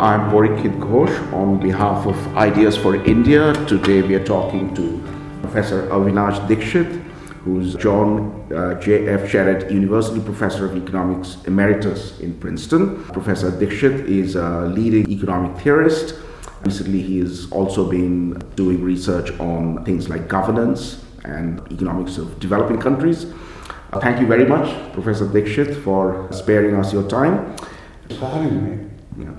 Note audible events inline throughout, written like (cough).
I'm Parikshit Ghosh on behalf of Ideas for India. Today we are talking to Professor Avinash Dixit, who's John uh, J.F. Sherrerd University Professor of Economics Emeritus in Princeton. Professor Dixit is a leading economic theorist. Recently, he has also been doing research on things like governance and economics of developing countries. Uh, thank you very much, Professor Dixit, for sparing us your time. For having me. Yeah.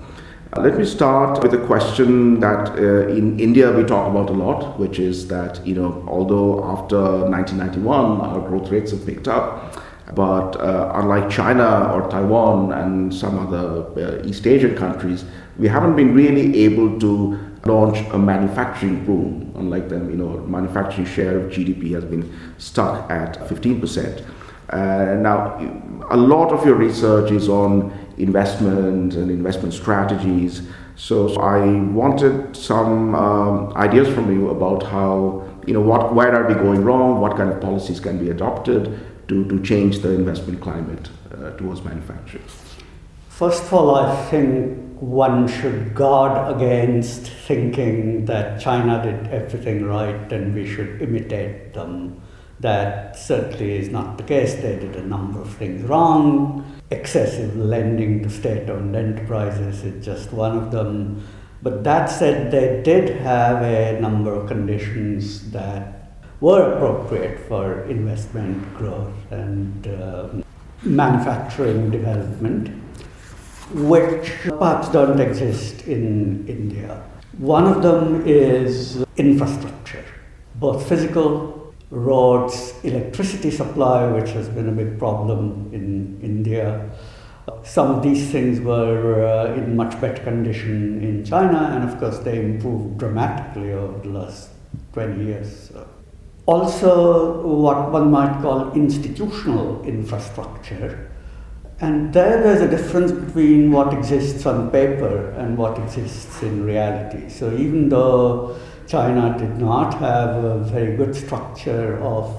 Let me start with a question that uh, in India we talk about a lot, which is that, you know, although after 1991 our growth rates have picked up, but uh, unlike China or Taiwan and some other uh, East Asian countries, we haven't been really able to launch a manufacturing boom. Unlike them, you know, manufacturing share of GDP has been stuck at 15%. Uh, now, a lot of your research is on investment and investment strategies. So, I wanted some um, ideas from you about how, you know, what, where are we going wrong? What kind of policies can be adopted to, to change the investment climate uh, towards manufacturing? First of all, I think one should guard against thinking that China did everything right and we should imitate them. That certainly is not the case. They did a number of things wrong. Excessive lending to state owned enterprises is just one of them. But that said, they did have a number of conditions that were appropriate for investment growth and uh, manufacturing development, which perhaps don't exist in India. One of them is infrastructure, both physical roads, electricity supply, which has been a big problem in India. Some of these things were uh, in much better condition in China, and of course, they improved dramatically over the last 20 years. Also, what one might call institutional infrastructure. And there, there's a difference between what exists on paper and what exists in reality. So, even though China did not have a very good structure of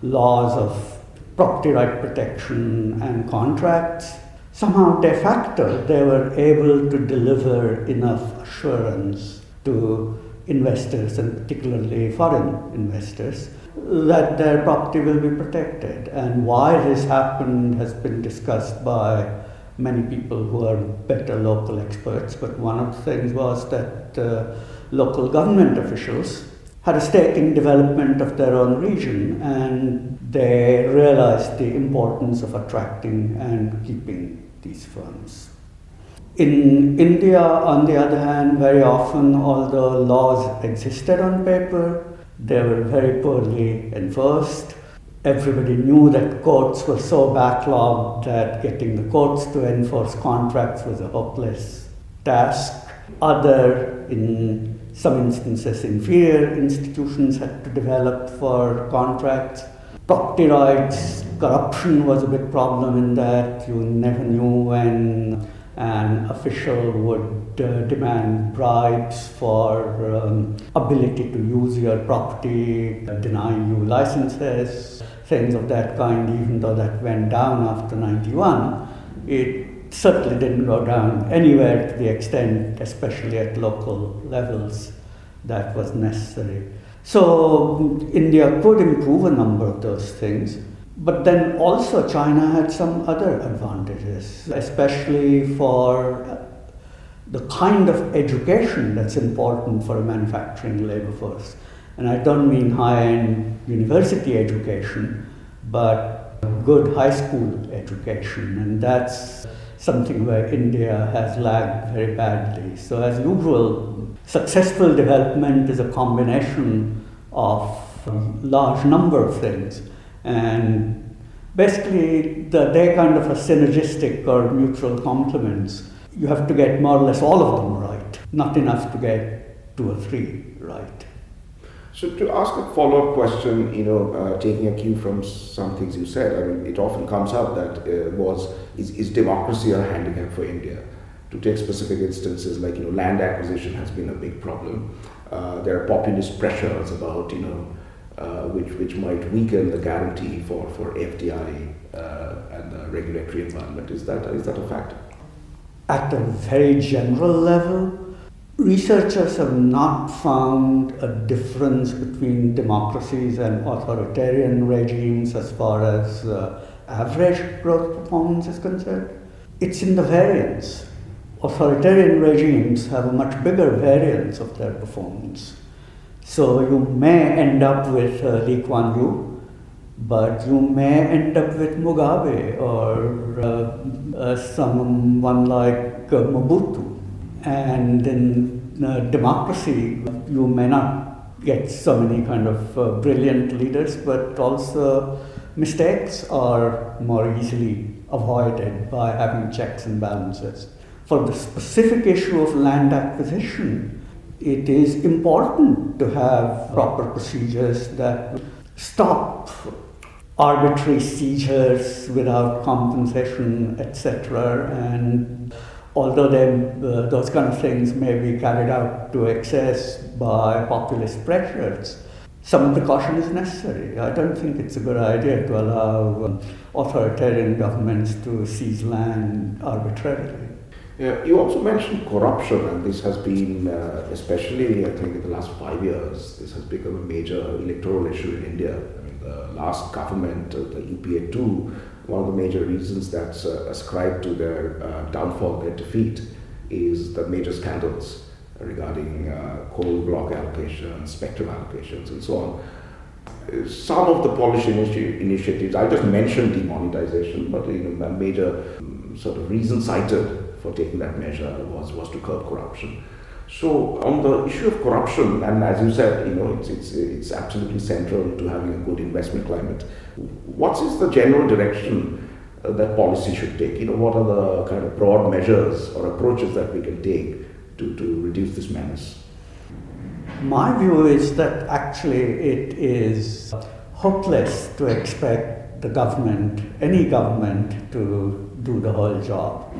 laws of property right protection and contracts. Somehow, de facto, they were able to deliver enough assurance to investors, and particularly foreign investors, that their property will be protected. And why this happened has been discussed by many people who are better local experts. But one of the things was that. Uh, local government officials had a stake in development of their own region and they realized the importance of attracting and keeping these firms. In India, on the other hand, very often, although laws existed on paper, they were very poorly enforced. Everybody knew that courts were so backlogged that getting the courts to enforce contracts was a hopeless task. Other, in some instances, inferior institutions had to develop for contracts. Property rights, corruption was a big problem in that you never knew when an official would uh, demand bribes for um, ability to use your property, uh, denying you licenses, things of that kind, even though that went down after 91. It certainly didn't go down anywhere to the extent, especially at local levels, that was necessary. So India could improve a number of those things, but then also China had some other advantages, especially for the kind of education that's important for a manufacturing labor force. And I don't mean high end university education, but good high school education. And that's something where India has lagged very badly. So, as usual, successful development is a combination of a large number of things. And basically, the, they're kind of a synergistic or mutual complements. You have to get more or less all of them right, not enough to get two or three right. So to ask a follow-up question, you know, uh, taking a cue from some things you said, I mean, it often comes up that uh, was is, is democracy a handicap for India? To take specific instances like you know, land acquisition has been a big problem. Uh, there are populist pressures about you know, uh, which which might weaken the guarantee for for FDI uh, and the regulatory environment. Is that is that a factor? at a very general level, researchers have not found a difference between democracies and authoritarian regimes as far as uh, average growth performance is concerned. It's in the variance. Authoritarian regimes have a much bigger variance of their performance. So you may end up with uh, Lee Kuan Yew, but you may end up with Mugabe or uh, uh, someone like uh, Mobutu. And in uh, democracy, you may not get so many kind of uh, brilliant leaders, but also mistakes are more easily avoided by having checks and balances. For the specific issue of land acquisition, it is important to have proper procedures that stop arbitrary seizures without compensation, etc. And although uh, those kind of things may be carried out to excess by populist pressures, some precaution is necessary. I don't think it's a good idea to allow um, authoritarian governments to seize land arbitrarily. Yeah, you also mentioned corruption, and this has been, uh, especially I think in the last five years, this has become a major electoral issue in India. I mean, the last government, uh, the UPA 2, one of the major reasons that's uh, ascribed to their uh, downfall, their defeat, is the major scandals regarding uh, coal block allocations, spectrum allocations, and so on. Some of the Polish initi- initiatives, I just mentioned demonetization, but you know, a major um, sort of reason cited for taking that measure was, was to curb corruption. So on the issue of corruption, and as you said, you know, it's, it's, it's absolutely central to having a good investment climate. What is the general direction uh, that policy should take? You know, what are the kind of broad measures or approaches that we can take to, to reduce this menace? My view is that actually it is hopeless to expect the government, any government, to do the whole job.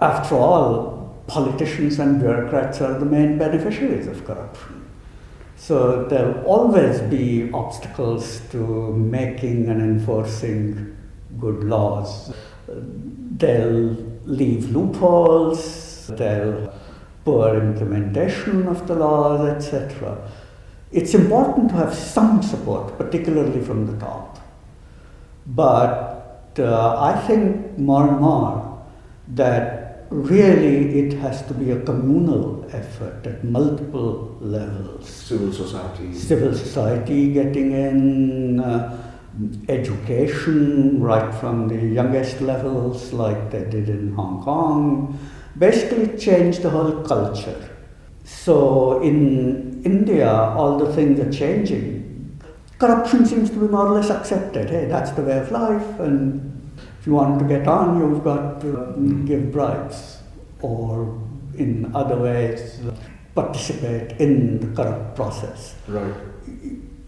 After all, politicians and bureaucrats are the main beneficiaries of corruption. So there'll always be obstacles to making and enforcing good laws. They'll leave loopholes, they'll poor implementation of the laws, etc. It's important to have some support, particularly from the top. But uh, I think more and more that really it has to be a communal effort at multiple levels. Civil society. Civil society getting in, uh, education right from the youngest levels, like they did in Hong Kong, basically change the whole culture. So in India, all the things are changing. Corruption seems to be more or less accepted. Hey, that's the way of life, and if you want to get on, you've got to give bribes or in other ways participate in the corrupt process. Right.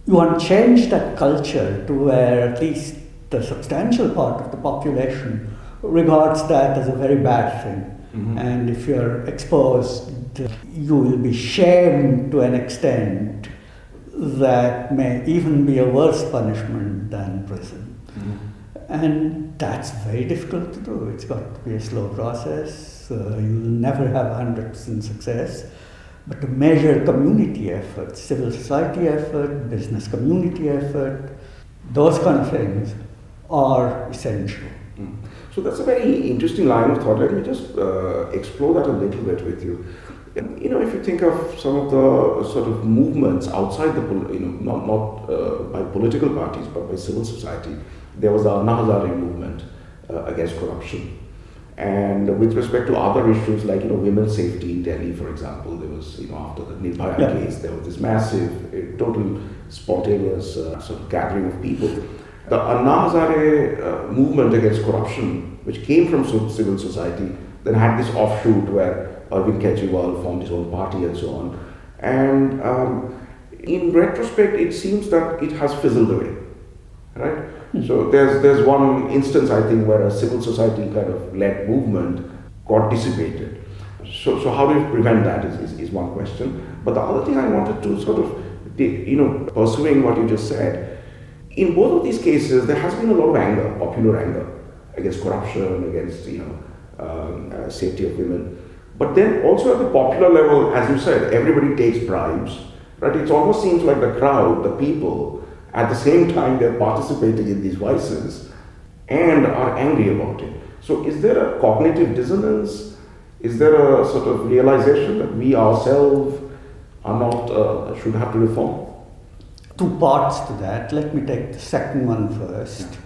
You want to change that culture to where at least the substantial part of the population regards that as a very bad thing. Mm-hmm. And if you're exposed, you will be shamed to an extent that may even be a worse punishment than prison. Mm-hmm. And that's very difficult to do. It's got to be a slow process. Uh, you'll never have 100% success. But to measure community effort, civil society effort, business community effort, those kind of things are essential. Mm. So that's a very interesting line of thought. Let me just uh, explore that a little bit with you. You know, if you think of some of the sort of movements outside the, you know, not, not uh, by political parties, but by civil society, there was a Anna Hazare movement uh, against corruption. And with respect to other issues like you know women's safety in Delhi, for example, there was you know after the Nirbhaya yeah. case, there was this massive, uh, total spontaneous uh, sort of gathering of people. The Anna Hazare uh, movement against corruption, which came from civil society, then had this offshoot where Arvind Kejriwal formed his own party and so on. And um, in retrospect, it seems that it has fizzled away, right? So there's there's one instance I think where a civil society kind of led movement got dissipated. So so how do you prevent that is, is, is one question. But the other thing I wanted to sort of you know pursuing what you just said, in both of these cases there has been a lot of anger, popular anger against corruption, against you know um, uh, safety of women. But then also at the popular level, as you said, everybody takes bribes. Right? It almost seems like the crowd, the people, at the same time they're participating in these vices and are angry about it. So is there a cognitive dissonance? Is there a sort of realization that we ourselves are not uh, should have to reform? Two parts to that. Let me take the second one first. Yeah.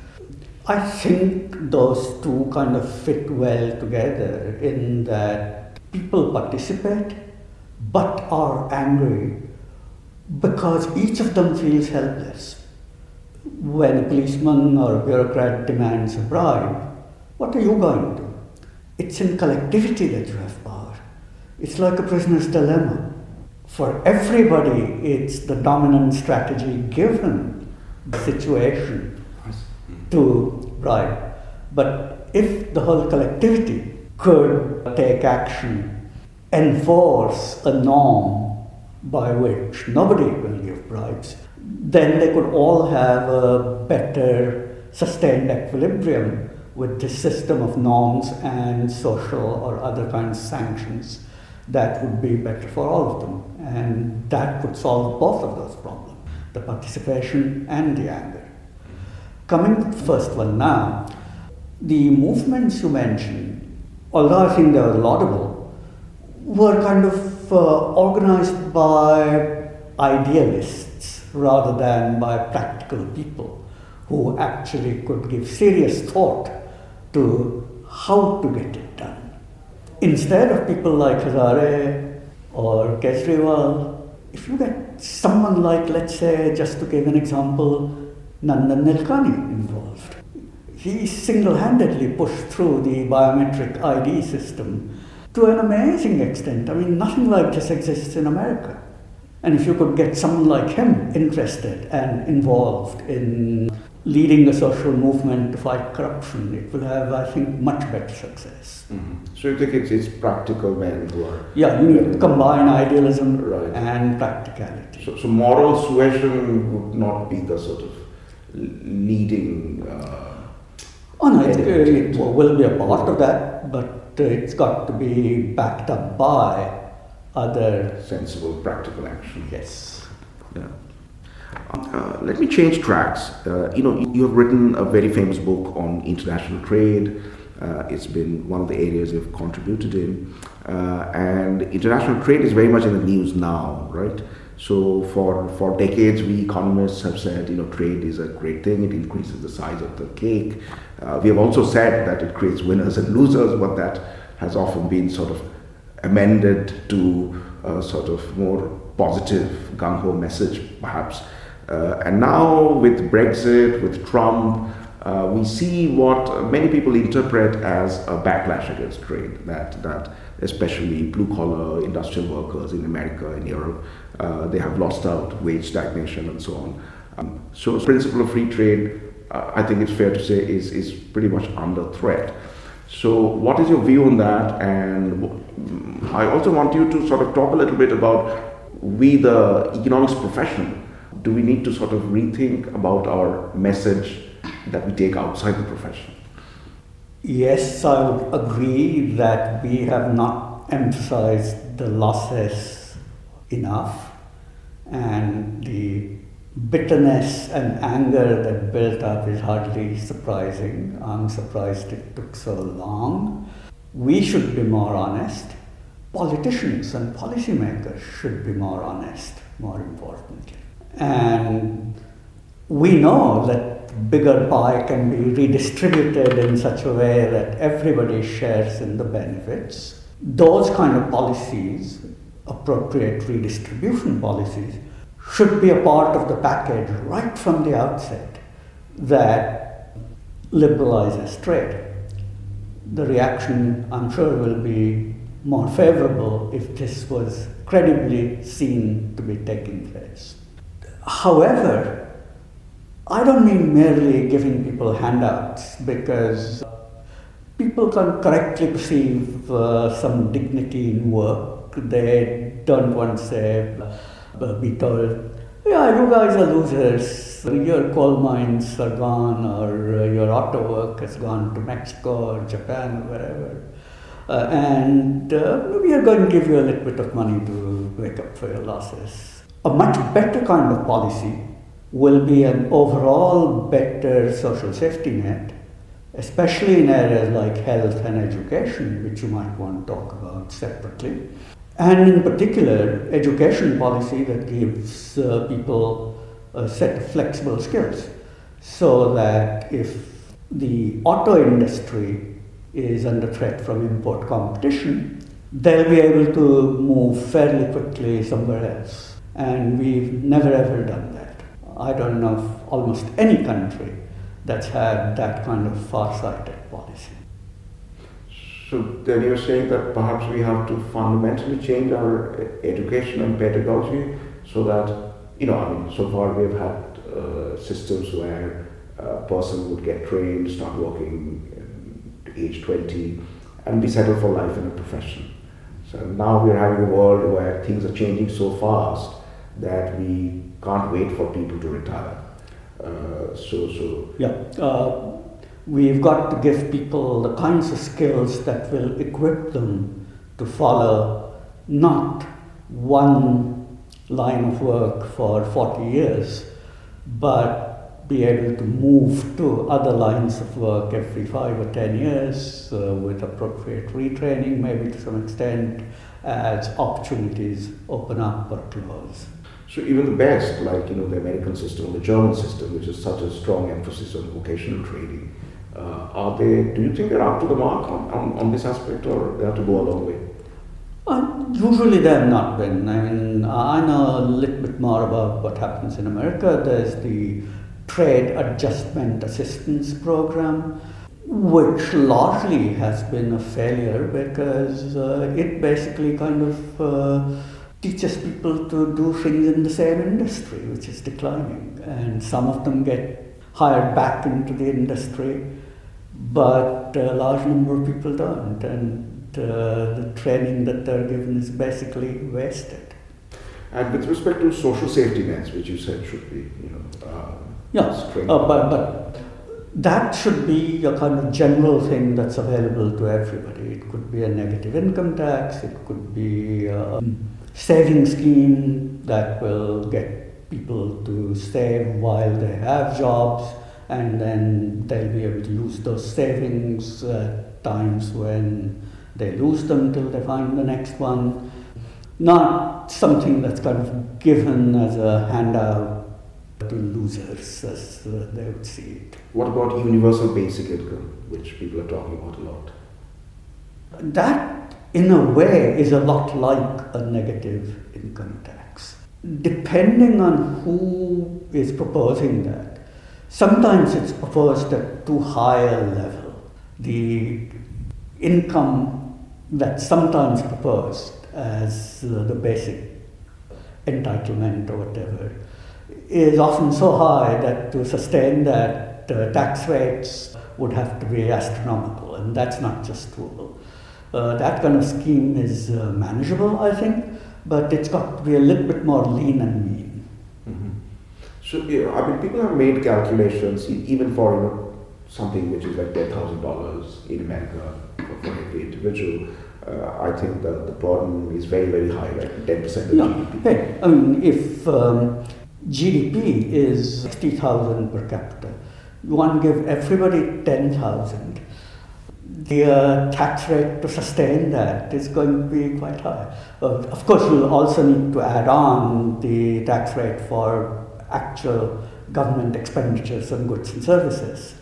I think those two kind of fit well together in that people participate but are angry because each of them feels helpless. When a policeman or a bureaucrat demands a bribe, what are you going to do? It's in collectivity that you have power. It's like a prisoner's dilemma. For everybody, it's the dominant strategy given the situation to bribe. But if the whole collectivity could take action, enforce a norm by which nobody will give bribes, then they could all have a better sustained equilibrium with this system of norms and social or other kinds of sanctions that would be better for all of them. And that would solve both of those problems the participation and the anger. Coming to the first one now, the movements you mentioned, although I think they were laudable, were kind of uh, organized by idealists rather than by practical people who actually could give serious thought to how to get it done. Instead of people like Hazare or Kejriwal, if you get someone like, let's say, just to give an example, Nandan Nilekani involved, he single handedly pushed through the biometric ID system to an amazing extent. I mean, nothing like this exists in America. And if you could get someone like him interested and involved in leading a social movement to fight corruption, it will have, I think, much better success. Mm-hmm. So you think it's, it's practical men who are. Yeah, you need to combine idealism right. and practicality. So, so moral suasion would not be the sort of leading. Uh, oh, no, it, it, will be a part of that, but it's got to be backed up by other. Sensible, practical action. Yes. Yeah. Uh, let me change tracks. Uh, you know, you have written a very famous book on international trade. Uh, it's been one of the areas you've contributed in. Uh, and international trade is very much in the news now, right? So for, for decades, we economists have said, you know, trade is a great thing. It increases the size of the cake. Uh, we have also said that it creates winners and losers, but that has often been sort of amended to a sort of more positive gung-ho message, perhaps. Uh, and now with Brexit, with Trump, uh, we see what many people interpret as a backlash against trade, that, that especially blue collar industrial workers in America and Europe, uh, they have lost out, wage stagnation and so on. Um, so, principle of free trade, uh, I think it's fair to say, is, is pretty much under threat. So, what is your view on that? And I also want you to sort of talk a little bit about we, the economics profession, do we need to sort of rethink about our message that we take outside the profession? Yes, I would agree that we have not emphasized the losses enough and the bitterness and anger that built up is hardly surprising. I'm surprised it took so long. We should be more honest. Politicians and policymakers should be more honest, more importantly. And we know that bigger pie can be redistributed in such a way that everybody shares in the benefits. Those kind of policies, appropriate redistribution policies, should be a part of the package right from the outset that liberalizes trade. The reaction, I'm sure, will be more favorable if this was credibly seen to be taking place. However, I don't mean merely giving people handouts because people can correctly perceive uh, some dignity in work. They don't want to say, be told, Yeah, you guys are losers. Your coal mines are gone, or uh, your auto work has gone to Mexico or Japan or wherever. Uh, and uh, we are going to give you a little bit of money to make up for your losses. A much better kind of policy will be an overall better social safety net, especially in areas like health and education, which you might want to talk about separately. And in particular, education policy that gives uh, people a set of flexible skills so that if the auto industry is under threat from import competition, they'll be able to move fairly quickly somewhere else. And we've never ever done that. I don't know of almost any country that's had that kind of far-sighted policy. So then you're saying that perhaps we have to fundamentally change our education and pedagogy so that, you know, I mean, so far we've had uh, systems where a person would get trained, start working at age 20, and be settled for life in a profession. So now we're having a world where things are changing so fast that we can't wait for people to retire. Uh, so, so yeah. Uh, We've got to give people the kinds of skills that will equip them to follow not one line of work for 40 years, but be able to move to other lines of work every five or 10 years uh, with appropriate retraining, maybe to some extent, as opportunities open up or close. So even the best, like you know the American system, the German system, which is such a strong emphasis on vocational training, are they, do you think they're up to the mark on, on, on this aspect or they have to go a long way? Uh, usually they have not been. I mean, I know a little bit more about what happens in America. There's the Trade Adjustment Assistance Program, which largely has been a failure because uh, it basically kind of uh, teaches people to do things in the same industry, which is declining. And some of them get hired back into the industry but a large number of people don't, and uh, the training that they're given is basically wasted. And with respect to social safety nets, which you said should be, you know, uh, yeah, uh, but, but that should be a kind of general thing that's available to everybody. It could be a negative income tax, it could be a saving scheme that will get people to save while they have jobs and then they'll be able to use those savings at times when they lose them till they find the next one. Not something that's kind of given as a handout to losers, as uh, they would see it. What about universal basic income, which people are talking about a lot? That, in a way, is a lot like a negative income tax. Depending on who is proposing that, Sometimes it's proposed at too high a level. The income that's sometimes proposed as the basic entitlement or whatever is often so high that to sustain that uh, tax rates would have to be astronomical, and that's not just doable. Uh, that kind of scheme is uh, manageable, I think, but it's got to be a little bit more lean and. So, you know, I mean, people have made calculations, even for you know, something which is like ten thousand dollars in America for, every individual. Uh, I think that the burden is very, very high, like ten percent of GDP. Hey, I mean, if um, GDP is sixty thousand per capita, you want to give everybody ten thousand. The uh, tax rate to sustain that is going to be quite high. Uh, of course, you'll also need to add on the tax rate for actual government expenditures on goods and services.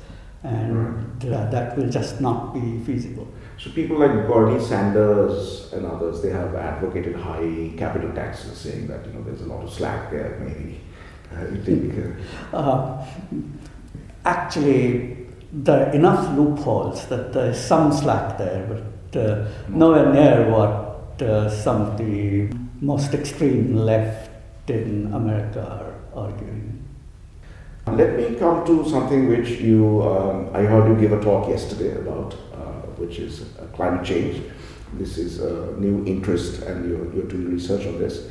And that will just not be feasible. So people like Bernie Sanders and others, they have advocated high capital taxes, saying that you know there's a lot of slack there. Maybe uh, you think? Uh, (laughs) uh, actually, there are enough loopholes that there's some slack there, but uh, nowhere near what uh, some of the most extreme left in America are arguing. Let me come to something which you, um, I heard you give a talk yesterday about, uh, which is uh, climate change. This is a new interest and you're, you're doing research on this.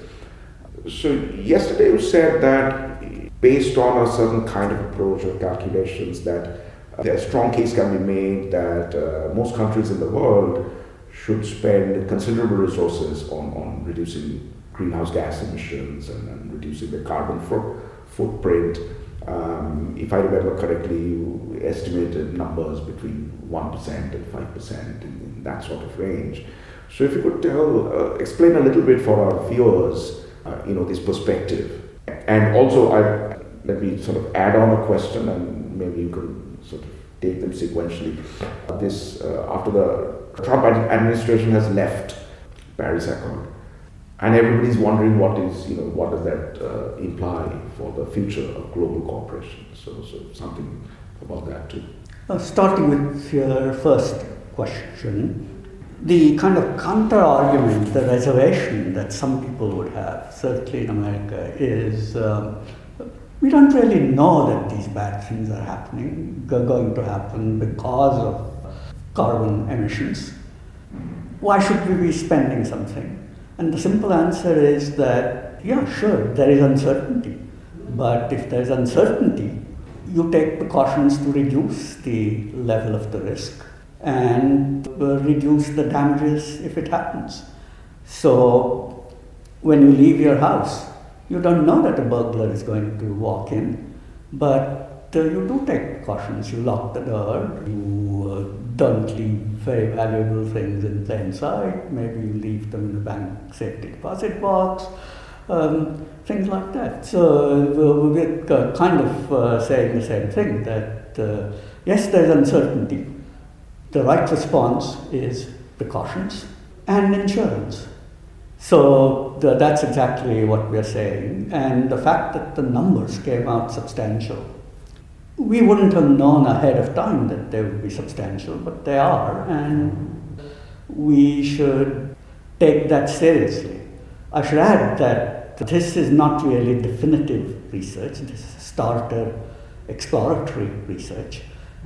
So yesterday you said that based on a certain kind of approach or calculations that a strong case can be made that uh, most countries in the world should spend considerable resources on, on reducing greenhouse gas emissions and, and reducing the carbon fo- footprint. Um, if I remember correctly, you estimated numbers between 1% and 5% in, in, that sort of range. So if you could tell, uh, explain a little bit for our viewers, uh, you know, this perspective. And also, I, let me sort of add on a question and maybe you can sort of take them sequentially. This, uh, after the Trump administration has left Paris Accord, and everybody's wondering what is, you know, what does that uh, imply for the future of global cooperation? So, so something about that too. Uh, starting with your first question, the kind of counter argument, the reservation that some people would have, certainly in America, is um, we don't really know that these bad things are happening, are going to happen because of carbon emissions. Why should we be spending something? And the simple answer is that, yeah, sure, there is uncertainty. But if there is uncertainty, you take precautions to reduce the level of the risk and uh, reduce the damages if it happens. So, when you leave your house, you don't know that a burglar is going to walk in, but uh, you do take precautions. You lock the door, you uh, don't leave very valuable things in plain sight, maybe leave them in the bank safety deposit box, um, things like that. So we're kind of uh, saying the same thing that uh, yes, there's uncertainty. The right response is precautions and insurance. So the, that's exactly what we're saying. And the fact that the numbers came out substantial, we wouldn't have known ahead of time that they would be substantial, but they are, and we should take that seriously. I should add that this is not really definitive research, this is starter exploratory research.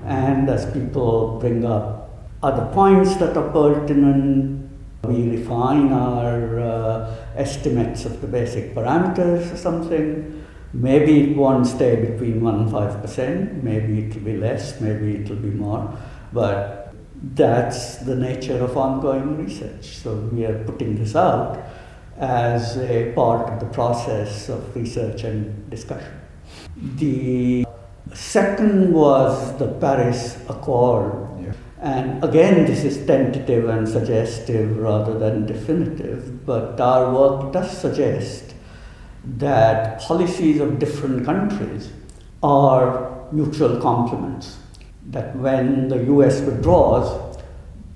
And as people bring up other points that are pertinent, we refine our uh, estimates of the basic parameters or something. Maybe it won't stay between 1 and 5%, maybe it will be less, maybe it will be more, but that's the nature of ongoing research. So we are putting this out as a part of the process of research and discussion. The second was the Paris Accord and again, this is tentative and suggestive rather than definitive, but our work does suggest that policies of different countries are mutual complements. That when the US withdraws,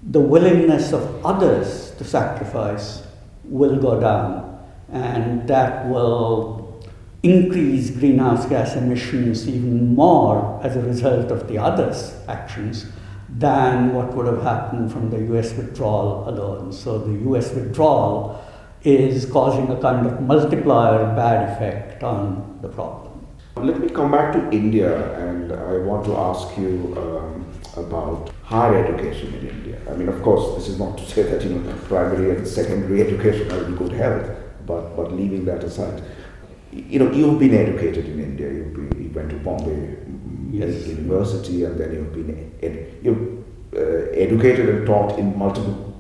the willingness of others to sacrifice will go down, and that will increase greenhouse gas emissions even more as a result of the others' actions than what would have happened from the US withdrawal alone. So the US withdrawal is causing a kind of multiplier bad effect on the problem. Let me come back to India and I want to ask you um, about higher education in India. I mean, of course, this is not to say that you know primary and secondary (laughs) education are in good health, but but leaving that aside, you know, you've been educated in India. You, you went to Bombay yes. university, and then you've been ed- you've uh, educated and taught in multiple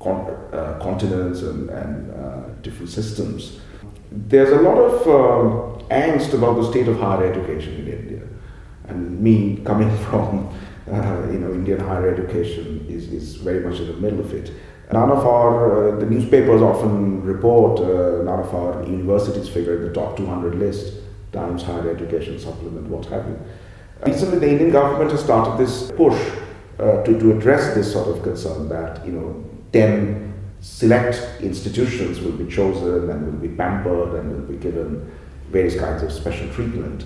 con- uh, continents and, and uh, different systems. There's a lot of um, angst about the state of higher education in India, and me (laughs) coming from uh, you know Indian higher education is, is very much in the middle of it. None of our, uh, the newspapers often report, uh, none of our universities figure in the top 200 list, Times Higher Education Supplement, what have you. Recently, the Indian government has started this push uh, to, to address this sort of concern that, you know, 10 select institutions will be chosen and will be pampered and will be given various kinds of special treatment.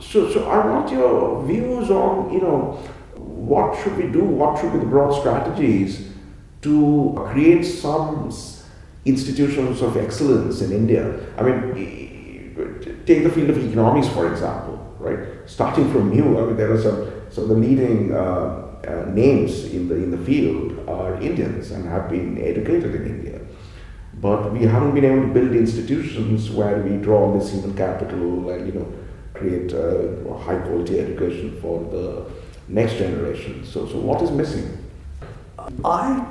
So, so I want your views on, you know, what should we do? What should be the broad strategies to create some institutions of excellence in India? I mean, take the field of economics, for example right? Starting from you, I mean, there are some, some of the leading uh, uh, names in the, in the field are Indians and have been educated in India. but we haven't been able to build institutions where we draw on this human capital and you know create high quality education for the next generation. So, so what is missing? I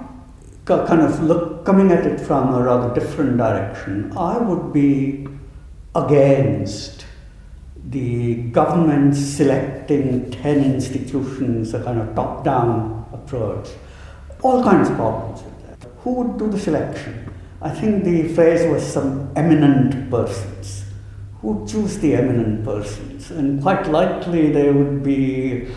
kind of look coming at it from a rather different direction. I would be against the government selecting 10 institutions, a kind of top down approach. All kinds of problems with that. Who would do the selection? I think the phrase was some eminent persons. Who choose the eminent persons? And quite likely they would be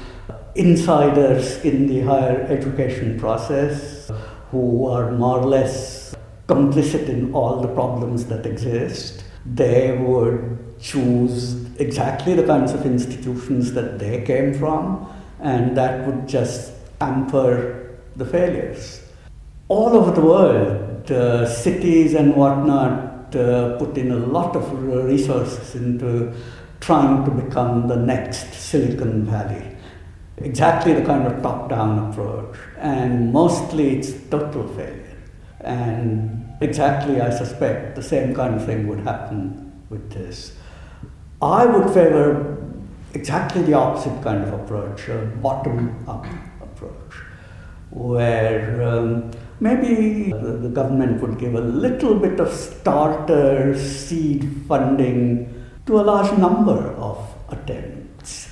insiders in the higher education process who are more or less complicit in all the problems that exist. They would choose exactly the kinds of institutions that they came from, and that would just hamper the failures. All over the world, uh, cities and whatnot uh, put in a lot of resources into trying to become the next Silicon Valley exactly the kind of top down approach, and mostly it's total failure. And exactly, I suspect, the same kind of thing would happen with this. I would favor exactly the opposite kind of approach, a bottom up approach, where um, maybe the, government would give a little bit of starter seed funding to a large number of attempts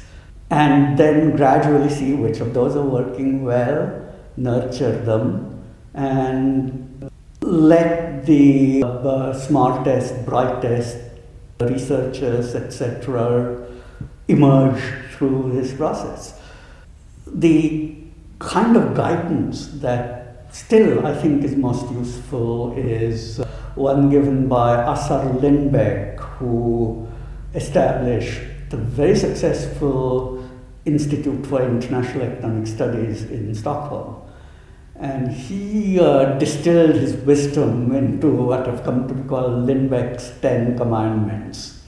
and then gradually see which of those are working well, nurture them, and let the uh, smartest, brightest researchers, etc., emerge through this process. The kind of guidance that still I think is most useful is one given by Assar Lindbeck, who established the very successful Institute for International Economic Studies in Stockholm. And he uh, distilled his wisdom into what have come to be called Lindbeck's Ten Commandments.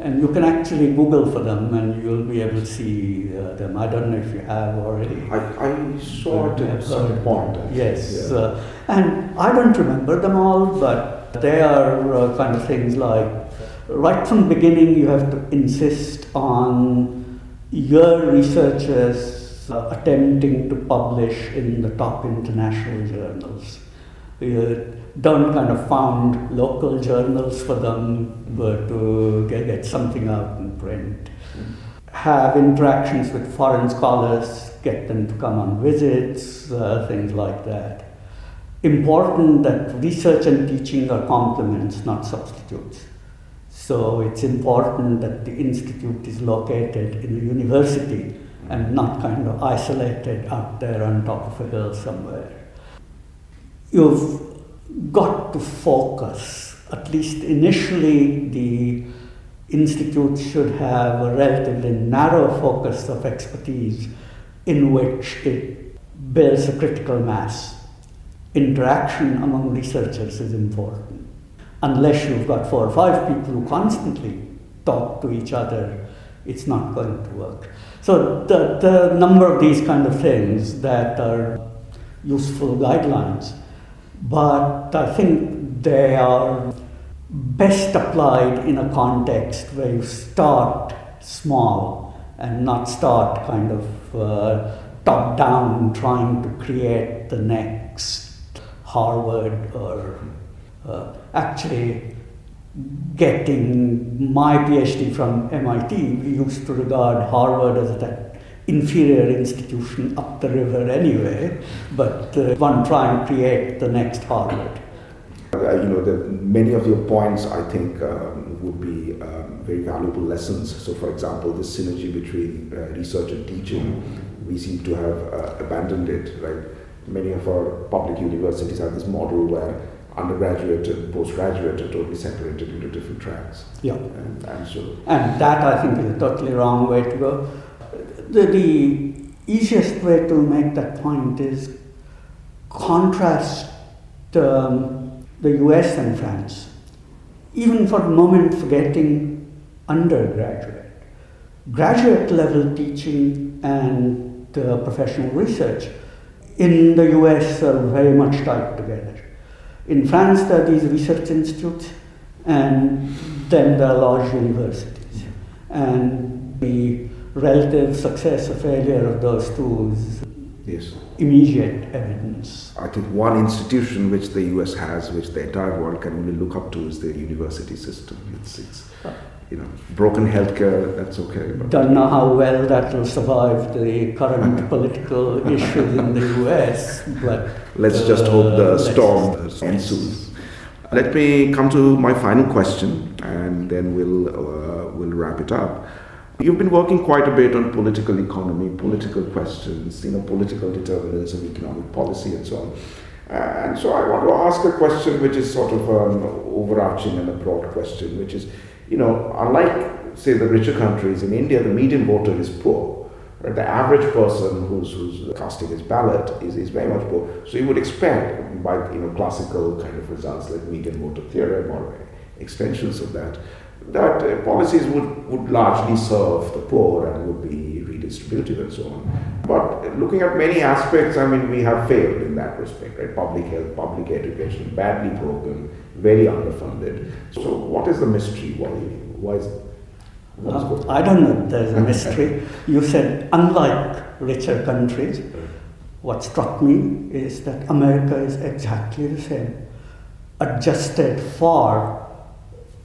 And you can actually Google for them and you'll be able to see uh, them. I don't know if you have already. I, I saw it at some point. Yes. Yeah. Uh, and I don't remember them all, but they are uh, kind of things like right from the beginning you have to insist on your researchers uh, attempting to publish in the top international journals. We don't kind of found local journals for them, but to get, get something out in print. Have interactions with foreign scholars, get them to come on visits, uh, things like that. Important that research and teaching are complements, not substitutes. So it's important that the institute is located in a university and not kind of isolated out there on top of a hill somewhere. You've got to focus, at least initially, the institute should have a relatively narrow focus of expertise in which it builds a critical mass. Interaction among researchers is important unless you've got four or five people who constantly talk to each other, it's not going to work. So the, the number of these kind of things that are useful guidelines, but I think they are best applied in a context where you start small and not start kind of uh, top down trying to create the next Harvard or uh, actually getting my PhD from MIT, we used to regard Harvard as that inferior institution up the river anyway, but uh, one try and create the next Harvard. Uh, you know, the, many of your points I think um, would be um, very valuable lessons. So, for example, this synergy between uh, research and teaching, we seem to have uh, abandoned it, right? Many of our public universities have this model where undergraduate and postgraduate are totally separated into different tracks. Yeah. And, and, so. And that I think is a totally wrong way to go. The, the easiest way to make that point is contrast um, the US and France. Even for a moment, forgetting undergraduate. Graduate level teaching and uh, professional research in the US are very much tied together In France, there are these research institutes, and then there are large universities. And the relative success or failure of those two is Yes. immediate evidence. I think one institution which the US has, which the entire world can only look up to, is the university system. It's, it's you know, broken healthcare, that's okay. But Don't know how well that will survive the current (laughs) political issues in the US, but let's just hope the uh, storm ends soon. Let me come to my final question, and then we'll uh, we'll wrap it up. You've been working quite a bit on political economy, political questions, you know, political determinants of economic policy, and so on. And so I want to ask a question which is sort of an overarching and a broad question, which is, you know, unlike say the richer countries in India, the median voter is poor. Right? The average person who's, who's casting his ballot is, is very much poor. So you would expect by you know classical kind of results like median voter theorem or extensions of that, that uh, policies would, would largely serve the poor and would be redistributive and so on. But looking at many aspects, I mean, we have failed in that respect, right? Public health, public education, badly broken, very underfunded. So what is the mystery? Why, why is Uh, I don't know, there's a mystery. (laughs) You said, unlike richer countries, what struck me is that America is exactly the same, adjusted for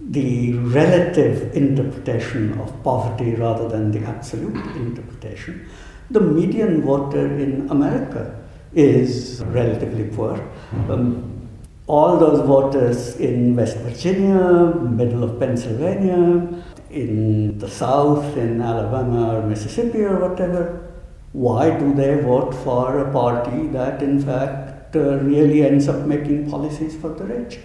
the relative interpretation of poverty rather than the absolute interpretation. The median voter in America is relatively poor. Um, all those voters in West Virginia, middle of Pennsylvania, in the South, in Alabama or Mississippi or whatever, why do they vote for a party that in fact uh, really ends up making policies for the rich?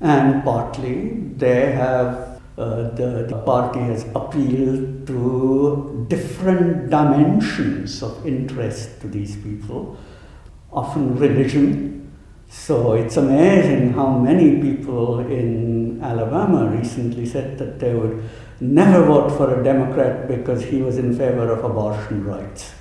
And partly they have, uh, the, the party has appealed to different dimensions of interest to these people, often religion. So it's amazing how many people in Alabama recently said that they would never vote for a Democrat because he was in favor of abortion rights.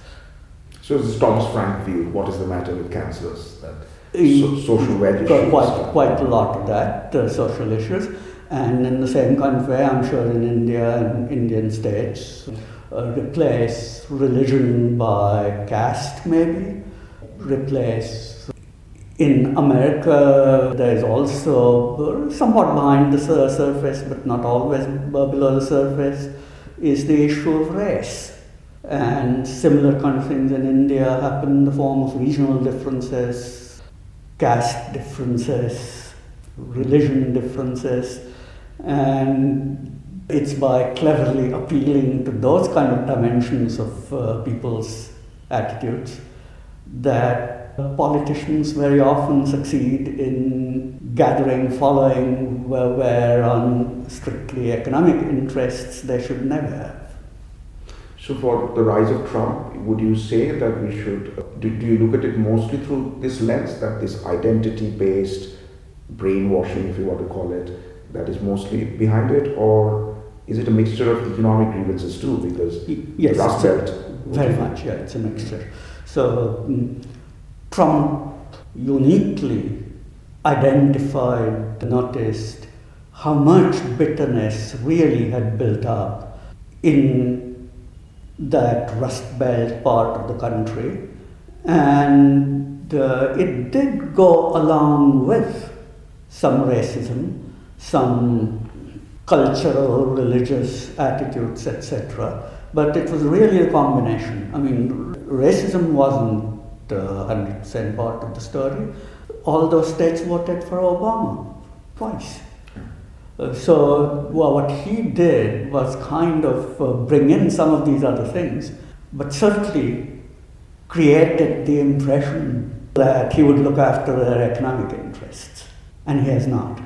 So it's Thomas Frank view. What is the matter with Kansas? That so, social issues. quite, quite a lot of that, uh, social issues. And in the same kind of way, I'm sure in India and Indian states, uh, replace religion by caste, maybe. Replace. In America, there is also somewhat behind the surface, but not always below the surface, is the issue of race. And similar kind of things in India happen in the form of regional differences, caste differences, religion differences, and it's by cleverly appealing to those kind of dimensions of uh, people's attitudes that politicians very often succeed in gathering following where, where on strictly economic interests they should never have. So for the rise of Trump, would you say that we should, do, do you look at it mostly through this lens, that this identity-based brainwashing, if you want to call it, that is mostly behind it, or is it a mixture of economic grievances too? Because Yes, the Rust it's a- Belt. very much, yeah, it's a mixture. So mm, Trump uniquely identified, noticed how much bitterness really had built up in that Rust Belt part of the country, and uh, it did go along with some racism, some cultural, religious attitudes, etc. But it was really a combination. I mean, racism wasn't the 100% part of the story. All those states voted for Obama twice. Uh, so, well, what he did was kind of uh, bring in some of these other things, but certainly created the impression that he would look after their economic interests, and he has not.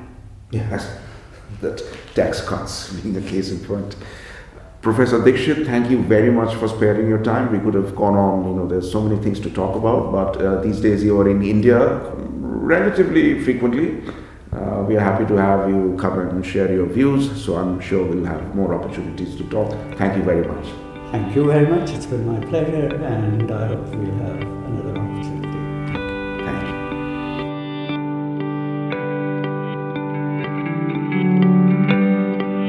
Yes, that tax cuts being a case in point. Professor Dixit, thank you very much for sparing your time. We could have gone on, you know, there's so many things to talk about, but uh, these days you are in India relatively frequently. Uh, we are happy to have you come and share your views, so I'm sure we'll have more opportunities to talk. Thank you very much. Thank you very much. It's been my pleasure, and I hope we'll have another.